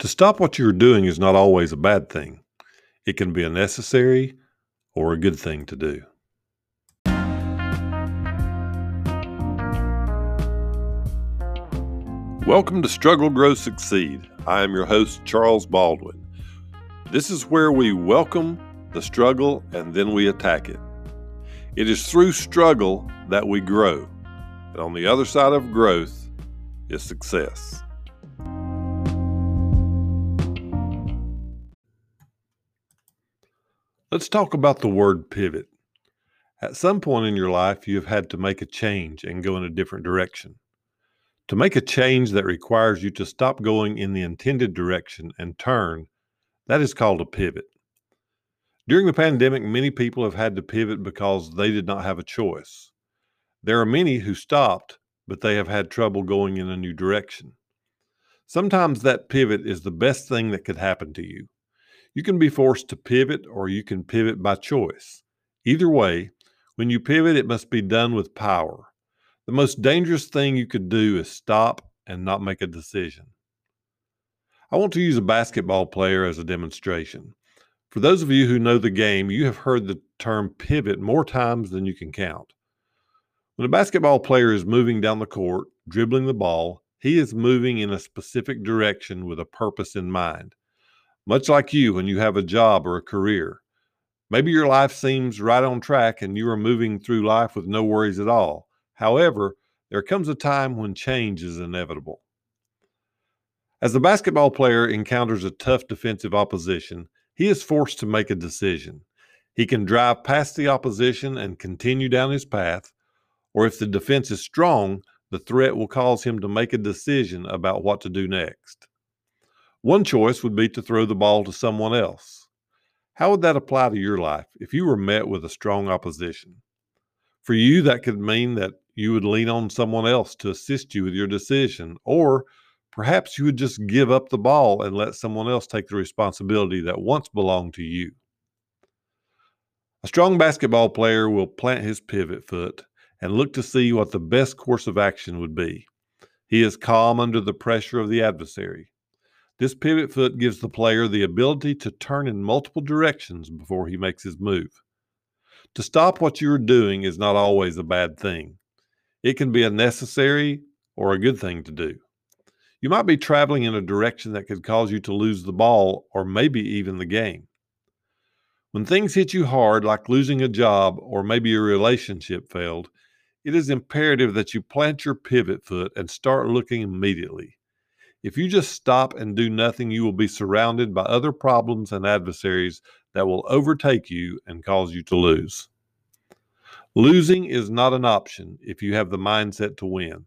To stop what you're doing is not always a bad thing. It can be a necessary or a good thing to do. Welcome to Struggle, Grow, Succeed. I am your host, Charles Baldwin. This is where we welcome the struggle and then we attack it. It is through struggle that we grow, and on the other side of growth is success. Let's talk about the word pivot. At some point in your life, you have had to make a change and go in a different direction. To make a change that requires you to stop going in the intended direction and turn, that is called a pivot. During the pandemic, many people have had to pivot because they did not have a choice. There are many who stopped, but they have had trouble going in a new direction. Sometimes that pivot is the best thing that could happen to you. You can be forced to pivot or you can pivot by choice. Either way, when you pivot, it must be done with power. The most dangerous thing you could do is stop and not make a decision. I want to use a basketball player as a demonstration. For those of you who know the game, you have heard the term pivot more times than you can count. When a basketball player is moving down the court, dribbling the ball, he is moving in a specific direction with a purpose in mind much like you when you have a job or a career. Maybe your life seems right on track and you are moving through life with no worries at all. However, there comes a time when change is inevitable. As the basketball player encounters a tough defensive opposition, he is forced to make a decision. He can drive past the opposition and continue down his path, or if the defense is strong, the threat will cause him to make a decision about what to do next. One choice would be to throw the ball to someone else. How would that apply to your life if you were met with a strong opposition? For you, that could mean that you would lean on someone else to assist you with your decision, or perhaps you would just give up the ball and let someone else take the responsibility that once belonged to you. A strong basketball player will plant his pivot foot and look to see what the best course of action would be. He is calm under the pressure of the adversary. This pivot foot gives the player the ability to turn in multiple directions before he makes his move. To stop what you are doing is not always a bad thing. It can be a necessary or a good thing to do. You might be traveling in a direction that could cause you to lose the ball or maybe even the game. When things hit you hard, like losing a job or maybe a relationship failed, it is imperative that you plant your pivot foot and start looking immediately. If you just stop and do nothing, you will be surrounded by other problems and adversaries that will overtake you and cause you to lose. Losing is not an option if you have the mindset to win.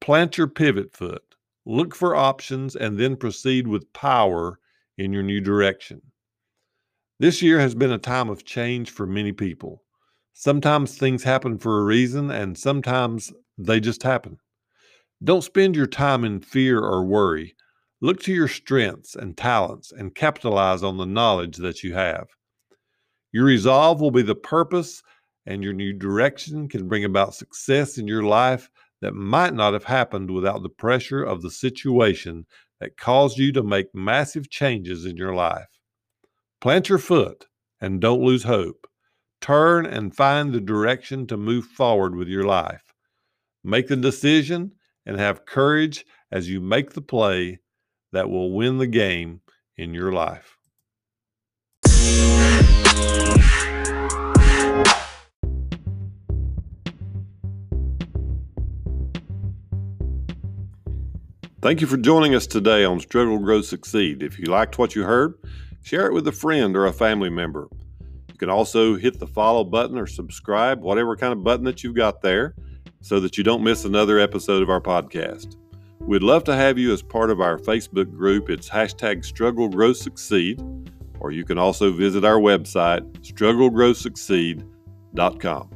Plant your pivot foot, look for options, and then proceed with power in your new direction. This year has been a time of change for many people. Sometimes things happen for a reason, and sometimes they just happen. Don't spend your time in fear or worry. Look to your strengths and talents and capitalize on the knowledge that you have. Your resolve will be the purpose, and your new direction can bring about success in your life that might not have happened without the pressure of the situation that caused you to make massive changes in your life. Plant your foot and don't lose hope. Turn and find the direction to move forward with your life. Make the decision and have courage as you make the play that will win the game in your life. Thank you for joining us today on Struggle, Grow, Succeed. If you liked what you heard, share it with a friend or a family member. You can also hit the follow button or subscribe, whatever kind of button that you've got there so that you don't miss another episode of our podcast. We'd love to have you as part of our Facebook group. It's hashtag struggle grow succeed, or you can also visit our website, strugglegrowsucceed.com.